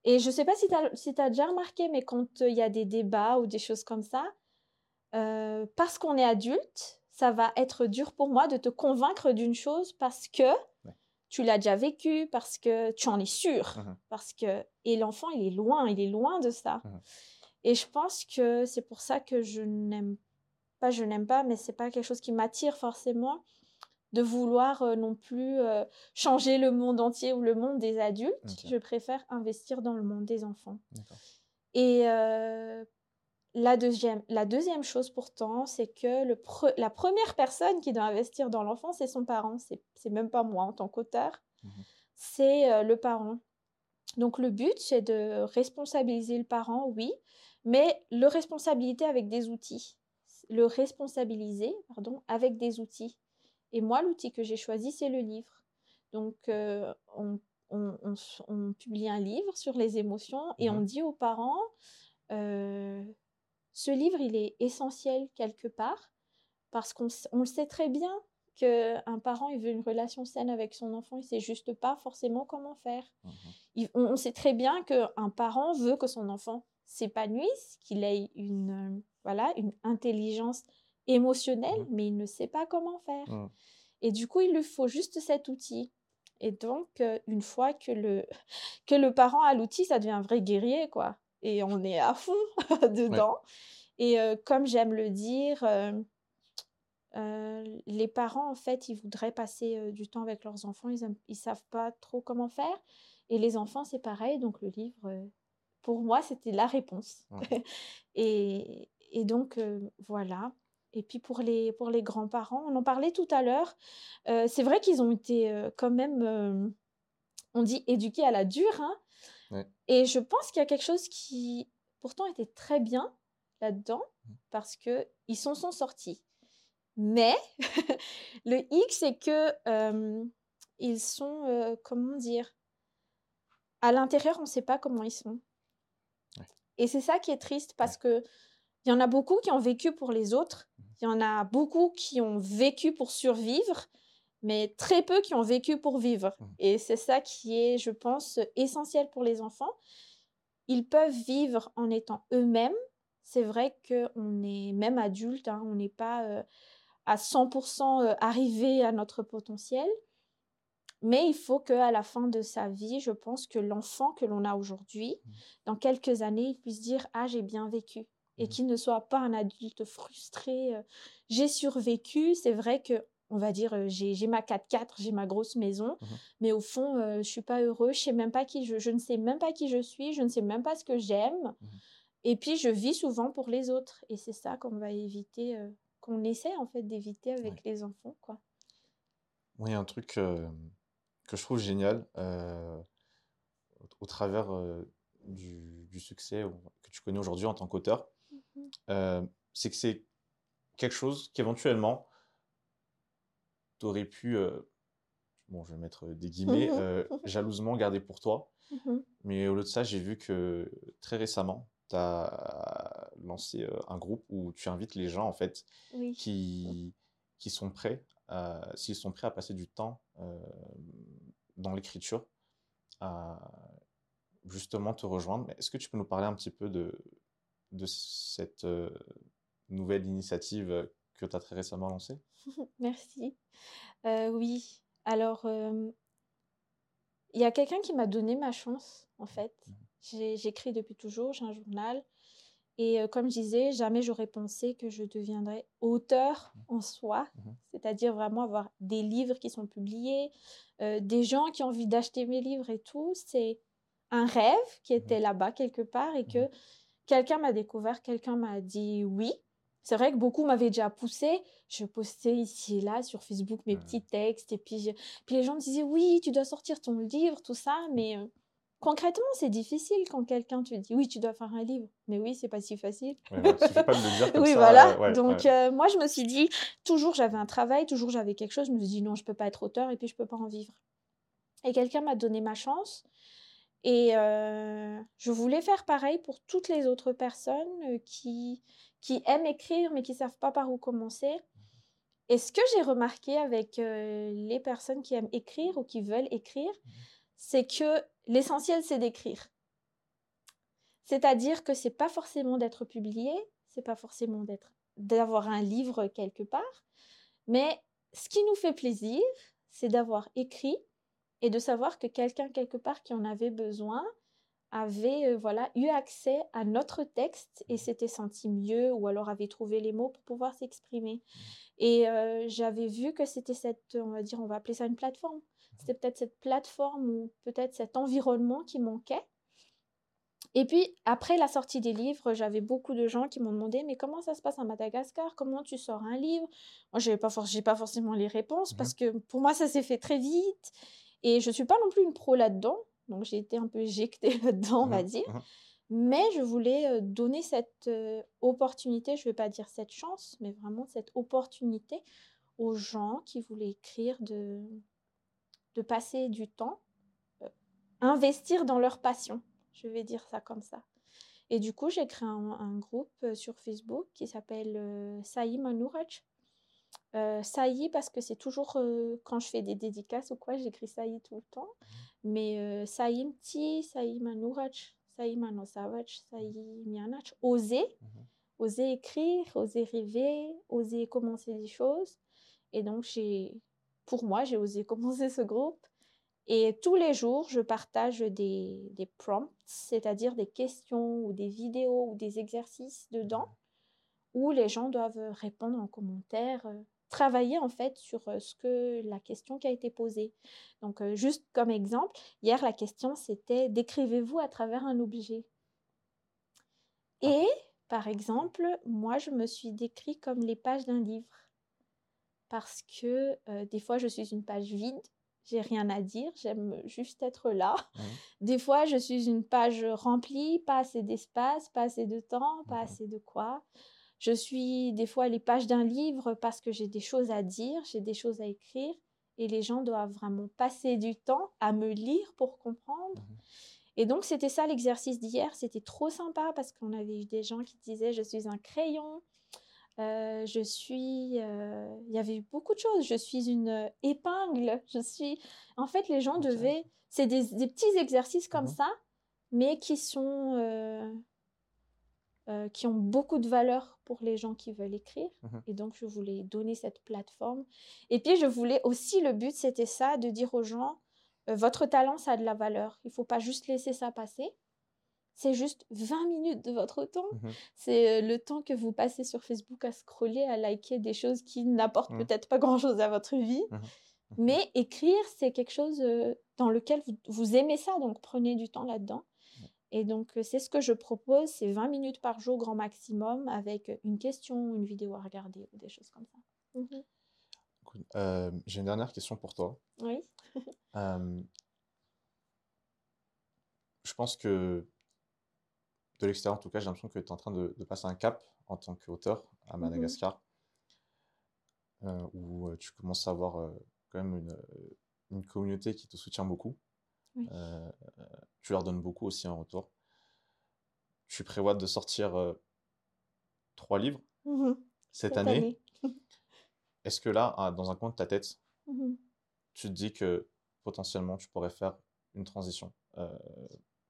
Et je sais pas si tu as, si as déjà remarqué, mais quand il y a des débats ou des choses comme ça, euh, parce qu'on est adulte, ça va être dur pour moi de te convaincre d'une chose parce que tu l'as déjà vécu, parce que tu en es sûr, mmh parce que et l'enfant il est loin, il est loin de ça. Mmh et je pense que c'est pour ça que je n'aime pas, je n'aime pas, mais c'est pas quelque chose qui m'attire forcément de vouloir euh, non plus euh, changer le monde entier ou le monde des adultes. Je préfère investir dans le monde des enfants. Et euh, la deuxième, la deuxième chose pourtant, c'est que le la première personne qui doit investir dans l'enfant, c'est son parent. C'est même pas moi en tant qu'auteur, mmh c'est euh, le parent. Donc le but, c'est de responsabiliser le parent, oui, mais le responsabiliser avec des outils. Le responsabiliser, pardon, avec des outils. Et moi, l'outil que j'ai choisi, c'est le livre. Donc euh, on, on, publie un livre sur les émotions et mmh on dit aux parents, euh, ce livre, il est essentiel quelque part parce qu'on le sait très bien qu'un parent, il veut une relation saine avec son enfant, il sait juste pas forcément comment faire. Mmh on, sait très bien qu'un parent veut que son enfant s'épanouisse, qu'il ait une, voilà, une intelligence émotionnelle, mmh mais il ne sait pas comment faire. Mmh. Et du coup, il lui faut juste cet outil. Et donc, euh, une fois que le, que le parent a l'outil, ça devient un vrai guerrier, quoi et on est à fond dedans. Et comme j'aime le dire, les parents, en fait, ils voudraient passer du temps avec leurs enfants, ils ne savent pas trop comment faire. Et les enfants, c'est pareil. Donc le livre, pour moi, c'était la réponse. et, et, donc, voilà. Et puis pour les, pour les grands-parents, on en parlait tout à l'heure. c'est vrai qu'ils ont été quand même, on dit, éduqués à la dure. Hein et je pense qu'il y a quelque chose qui, pourtant, était très bien là-dedans, mmh. parce qu'ils s'en sont sortis. Mais le X, c'est que ils sont, comment dire, à l'intérieur, on ne sait pas comment ils sont. Et c'est ça qui est triste, parce que il y en a beaucoup qui ont vécu pour les autres, mmh. il y en a beaucoup qui ont vécu pour survivre, mais très peu qui ont vécu pour vivre. Mmh. Et c'est ça qui est, je pense, essentiel pour les enfants. Ils peuvent vivre en étant eux-mêmes. C'est vrai qu'on est même adulte, hein, on n'est pas euh, à 100% euh, arrivé à notre potentiel. Mais il faut qu'à la fin de sa vie, je pense que l'enfant que l'on a aujourd'hui, mmh. dans quelques années, il puisse dire Ah, j'ai bien vécu. Et mmh. qu'il ne soit pas un adulte frustré. Euh, j'ai survécu. C'est vrai que on va dire, j'ai ma 4x4, j'ai ma grosse maison, mmh mais au fond, je je suis pas heureux, je sais même pas qui je, je ne sais même pas qui je suis, je ne sais même pas ce que j'aime, mmh et puis je vis souvent pour les autres, et c'est ça qu'on va éviter, qu'on essaie en fait d'éviter avec les enfants, quoi. Oui, un truc que je trouve génial au, travers du, du, succès que tu connais aujourd'hui en tant qu'auteur, mmh c'est que c'est quelque chose qu'éventuellement tu aurais pu, bon, je vais mettre des guillemets, jalousement garder pour toi. Mmh Mais au lieu de ça, j'ai vu que très récemment, tu as lancé un groupe où tu invites les gens, en fait, qui, qui sont prêts, s'ils sont prêts à passer du temps dans l'écriture, à justement te rejoindre. Est-ce que tu peux nous parler un petit peu de, de cette nouvelle initiative que tu as très récemment lancée Merci. Euh, oui, alors, il y a quelqu'un qui m'a donné ma chance, en fait. Mmh. J'écris depuis toujours, j'ai un journal. Et comme je disais, jamais j'aurais pensé que je deviendrais auteur mmh. en soi, mmh c'est-à-dire vraiment avoir des livres qui sont publiés, des gens qui ont envie d'acheter mes livres et tout. C'est un rêve qui était là-bas quelque part et que quelqu'un m'a découvert, quelqu'un m'a dit oui. C'est vrai que beaucoup m'avaient déjà poussé. Je postais ici et là sur Facebook mes petits textes et puis, puis les gens me disaient oui, tu dois sortir ton livre, tout ça. Mais concrètement, c'est difficile quand quelqu'un te dit oui, tu dois faire un livre. Mais oui, c'est pas si facile. Ouais, pas de le dire comme oui, voilà. Donc moi, je me suis dit toujours j'avais un travail, toujours j'avais quelque chose. Je me suis dit non, je peux pas être auteur et puis je peux pas en vivre. Et quelqu'un m'a donné ma chance. Et je voulais faire pareil pour toutes les autres personnes qui, qui aiment écrire mais qui ne savent pas par où commencer. Et ce que j'ai remarqué avec les personnes qui aiment écrire ou qui veulent écrire, c'est que l'essentiel, c'est d'écrire. C'est-à-dire que c'est pas forcément d'être publié, c'est pas forcément d'être d'avoir un livre quelque part. Mais ce qui nous fait plaisir, c'est d'avoir écrit et de savoir que quelqu'un quelque part qui en avait besoin avait euh, voilà eu accès à notre texte et s'était senti mieux ou alors avait trouvé les mots pour pouvoir s'exprimer. Mmh. Et euh, j'avais vu que c'était cette, on va dire, on va appeler ça une plateforme. Mmh. C'était peut-être cette plateforme ou peut-être cet environnement qui manquait. Et puis, après la sortie des livres, j'avais beaucoup de gens qui m'ont demandé Mais comment ça se passe à Madagascar? Comment tu sors un livre? Moi, je n'ai pas, pas, forcément les réponses mmh parce que pour moi, ça s'est fait très vite. Et je ne suis pas non plus une pro là-dedans. Donc, j'ai été un peu éjectée là-dedans, on va dire. Mais je voulais donner cette opportunité, je ne vais pas dire cette chance, mais vraiment cette opportunité aux gens qui voulaient écrire de, de passer du temps, investir dans leur passion. Je vais dire ça comme ça. Et du coup, j'ai créé un, groupe sur Facebook qui s'appelle Saï Manouraj. Euh, Saï parce que c'est toujours quand je fais des dédicaces ou quoi, j'écris Saï tout le temps. Mmh. Mais Saï Mti, Saï Manouraj, Saï Manosavach, Saï Mianach, oser, mmh oser écrire, oser rêver, oser commencer des choses. Et donc, j'ai, pour moi, j'ai osé commencer ce groupe. Et tous les jours, je partage des, des prompts, c'est-à-dire des questions ou des vidéos ou des exercices dedans où les gens doivent répondre en commentaire, travailler en fait sur ce que la question qui a été posée. Donc, juste comme exemple, hier, la question c'était décrivez-vous à travers un objet. Ah. Et, par exemple, moi, je me suis décrit comme les pages d'un livre. Parce que des fois, je suis une page vide, j'ai rien à dire, j'aime juste être là. Mmh. Des fois, je suis une page remplie, pas assez d'espace, pas assez de temps, pas mmh assez de quoi. Je suis des fois les pages d'un livre parce que j'ai des choses à dire, j'ai des choses à écrire et les gens doivent vraiment passer du temps à me lire pour comprendre. Mmh et donc c'était ça l'exercice d'hier, c'était trop sympa parce qu'on avait eu des gens qui disaient je suis un crayon, euh, je suis, euh, il y avait eu beaucoup de choses. Je suis une épingle. Je suis, en fait, les gens devaient, c'est des, petits exercices comme mmh ça, mais qui sont, euh, euh, qui ont beaucoup de valeur pour les gens qui veulent écrire. Mmh et donc, je voulais donner cette plateforme. Et puis, je voulais aussi, le but, c'était ça, de dire aux gens, euh, votre talent, ça a de la valeur. Il ne faut pas juste laisser ça passer. C'est juste 20 minutes de votre temps. Mmh c'est euh, le temps que vous passez sur Facebook à scroller, à liker des choses qui n'apportent mmh. peut-être pas grand-chose à votre vie. Mais écrire, c'est quelque chose dans lequel vous aimez ça, donc prenez du temps là-dedans. Et donc, c'est ce que je propose, c'est 20 minutes par jour grand maximum avec une question, une vidéo à regarder ou des choses comme ça. Mmh j'ai une dernière question pour toi. Oui. je pense que, de l'extérieur en tout cas, j'ai l'impression que tu es en train de, passer un cap en tant qu'auteur à mmh Madagascar, où tu commences à avoir quand même une, une communauté qui te soutient beaucoup. Euh, tu leur donnes beaucoup aussi en retour. Tu prévois de sortir euh, trois livres mmh cette, année. Est-ce que là, ah, dans un coin de ta tête, mmh tu te dis que potentiellement tu pourrais faire une transition euh,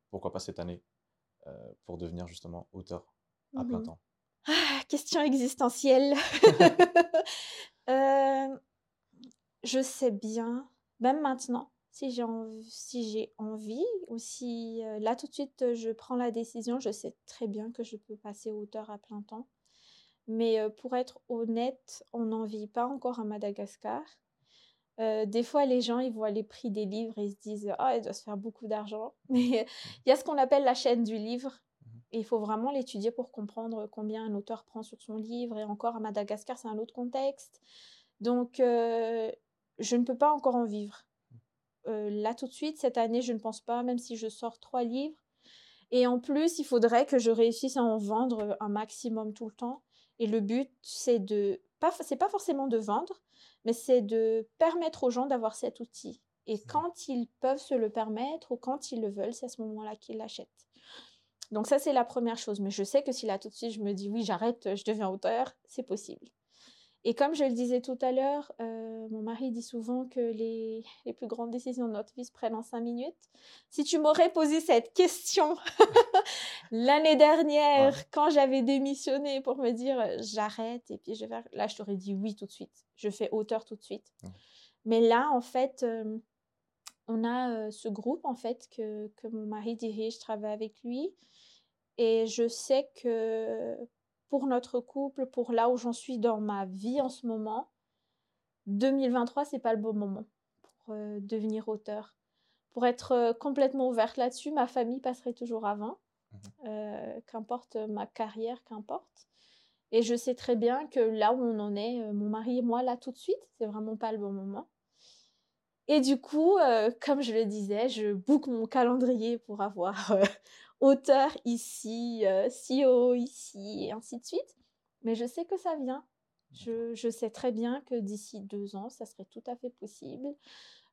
Pourquoi pas cette année pour devenir justement auteur à plein mmh temps? Ah, Question existentielle. je sais bien, même maintenant, si j'ai envie, si envie ou si euh, là tout de suite je prends la décision, je sais très bien que je peux passer auteur à plein temps. Mais euh, pour être honnête, on n'en vit pas encore à Madagascar. Euh, des fois, les gens, ils voient les prix des livres et ils se disent Ah, il doit se faire beaucoup d'argent. Mais il y a ce qu'on appelle la chaîne du livre. Mmh et il faut vraiment l'étudier pour comprendre combien un auteur prend sur son livre. Et encore, à Madagascar, c'est un autre contexte. Donc, je ne peux pas encore en vivre. Euh, là tout de suite, cette année, je ne pense pas, même si je sors trois livres. Et en plus, il faudrait que je réussisse à en vendre un maximum tout le temps. Et le but, c'est de, pas, c'est pas forcément de vendre, mais c'est de permettre aux gens d'avoir cet outil. Et quand ils peuvent se le permettre ou quand ils le veulent, c'est à ce moment-là qu'ils l'achètent. Donc ça, c'est la première chose. Mais je sais que si là tout de suite je me dis oui, j'arrête, je deviens auteur, c'est possible. Et comme je le disais tout à l'heure, euh, mon mari dit souvent que les, les, plus grandes décisions de notre vie se prennent en cinq minutes. Si tu m'aurais posé cette question L'année dernière, quand j'avais démissionné pour me dire j'arrête et puis je vais là, je t'aurais dit oui tout de suite. Je fais auteur tout de suite. Mais là, en fait, on a ce groupe en fait que, que mon mari dirige, je travaille avec lui. Et je sais que pour notre couple, pour là où j'en suis dans ma vie en ce moment, 2023, c'est pas le bon moment pour devenir auteur. Pour être complètement ouverte là-dessus, ma famille passerait toujours avant. Mmh qu'importe ma carrière, qu'importe. Et je sais très bien que là où on en est, mon mari et moi, là tout de suite, c'est vraiment pas le bon moment. Et du coup, comme je le disais, je boucle mon calendrier pour avoir auteur ici, CEO ici, et ainsi de suite. Mais je sais que ça vient. Je, je sais très bien que d'ici deux ans, ça serait tout à fait possible.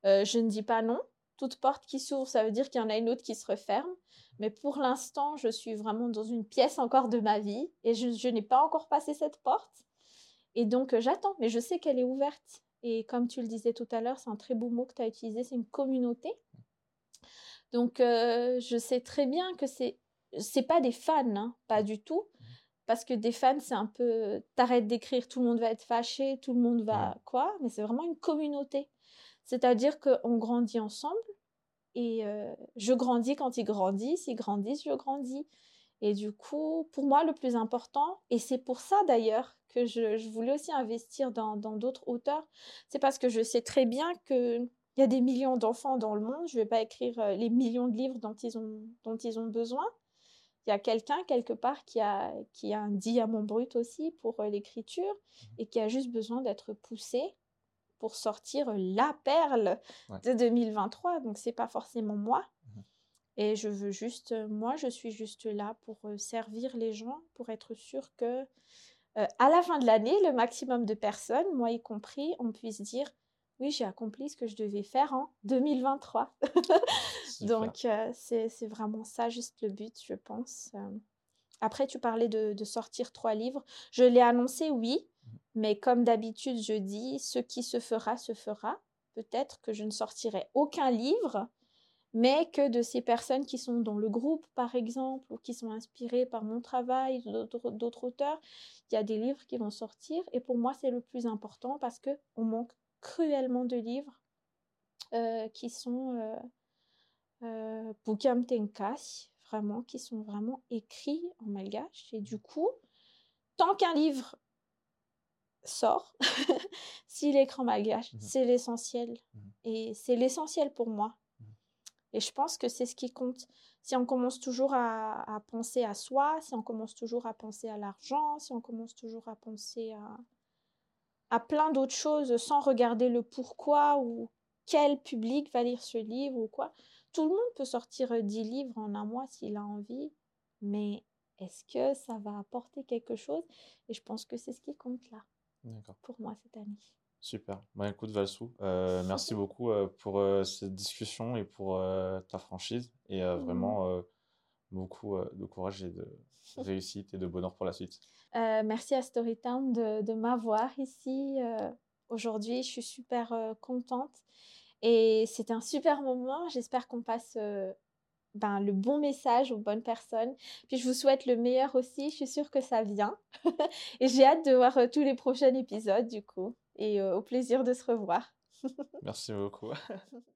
je ne dis pas non. Toute porte qui s'ouvre, ça veut dire qu'il y en a une autre qui se referme. Mais pour l'instant, je suis vraiment dans une pièce encore de ma vie et je, je n'ai pas encore passé cette porte. Et donc, j'attends, mais je sais qu'elle est ouverte. Et comme tu le disais tout à l'heure, c'est un très beau mot que tu as utilisé, c'est une communauté. Donc, euh, je sais très bien que c'est c'est pas des fans, hein, pas du tout. Parce que des fans, c'est un peu. T'arrêtes d'écrire, tout le monde va être fâché, tout le monde va. Quoi Mais c'est vraiment une communauté. C'est-à-dire qu'on grandit ensemble et euh, je grandis quand ils grandissent, ils grandissent, je grandis. Et du coup, pour moi, le plus important, et c'est pour ça d'ailleurs que je, voulais aussi investir dans d'autres auteurs, c'est parce que je sais très bien qu'il y a des millions d'enfants dans le monde. Je ne vais pas écrire euh, les millions de livres dont ils ont, dont ils ont besoin. Il y a quelqu'un quelque part qui a, qui a un diamant brut aussi pour euh, l'écriture mmh et qui a juste besoin d'être poussé pour sortir la perle de 2023. Donc, c'est pas forcément moi. Mmh et je veux juste, moi, je suis juste là pour euh, servir les gens, pour être sûr que euh, à la fin de l'année, le maximum de personnes, moi y compris, on puisse dire oui, j'ai accompli ce que je devais faire en 2023. Donc, euh, c'est vraiment ça, juste le but, je pense. Euh. Après, tu parlais de, sortir trois livres. Je l'ai annoncé, oui, mmh. mais comme d'habitude, je dis, ce qui se fera, se fera. Peut-être que je ne sortirai aucun livre, mais que de ces personnes qui sont dans le groupe, par exemple, ou qui sont inspirées par mon travail, d'autres auteurs, il y a des livres qui vont sortir. Et pour moi, c'est le plus important parce qu'on manque cruellement de livres euh, qui sont euh, euh, vraiment, qui sont vraiment écrits en malgache. Et du coup, tant qu'un livre sort, s'il est écrit en malgache, mmh c'est l'essentiel. Mmh Et c'est l'essentiel pour moi. Et je pense que c'est ce qui compte. Si on commence toujours à, penser à soi, si on commence toujours à penser à l'argent, si on commence toujours à penser à, à plein d'autres choses sans regarder le pourquoi ou quel public va lire ce livre ou quoi. Tout le monde peut sortir 10 euh, livres en un mois s'il a envie, mais est-ce que ça va apporter quelque chose? Et je pense que c'est ce qui compte là, pour moi cette année. Super. Bah, écoute, Valsou, euh, merci beaucoup euh, pour euh, cette discussion et pour ta franchise. Et mmh. vraiment, beaucoup de courage et de réussite et de bonheur pour la suite. merci à Storytown de, de m'avoir ici aujourd'hui. Je suis super contente. Et c'était un super moment. J'espère qu'on passe ben, le bon message aux bonnes personnes. Puis je vous souhaite le meilleur aussi. Je suis sûre que ça vient. et j'ai hâte de voir tous les prochains épisodes du coup et au plaisir de se revoir. Merci beaucoup.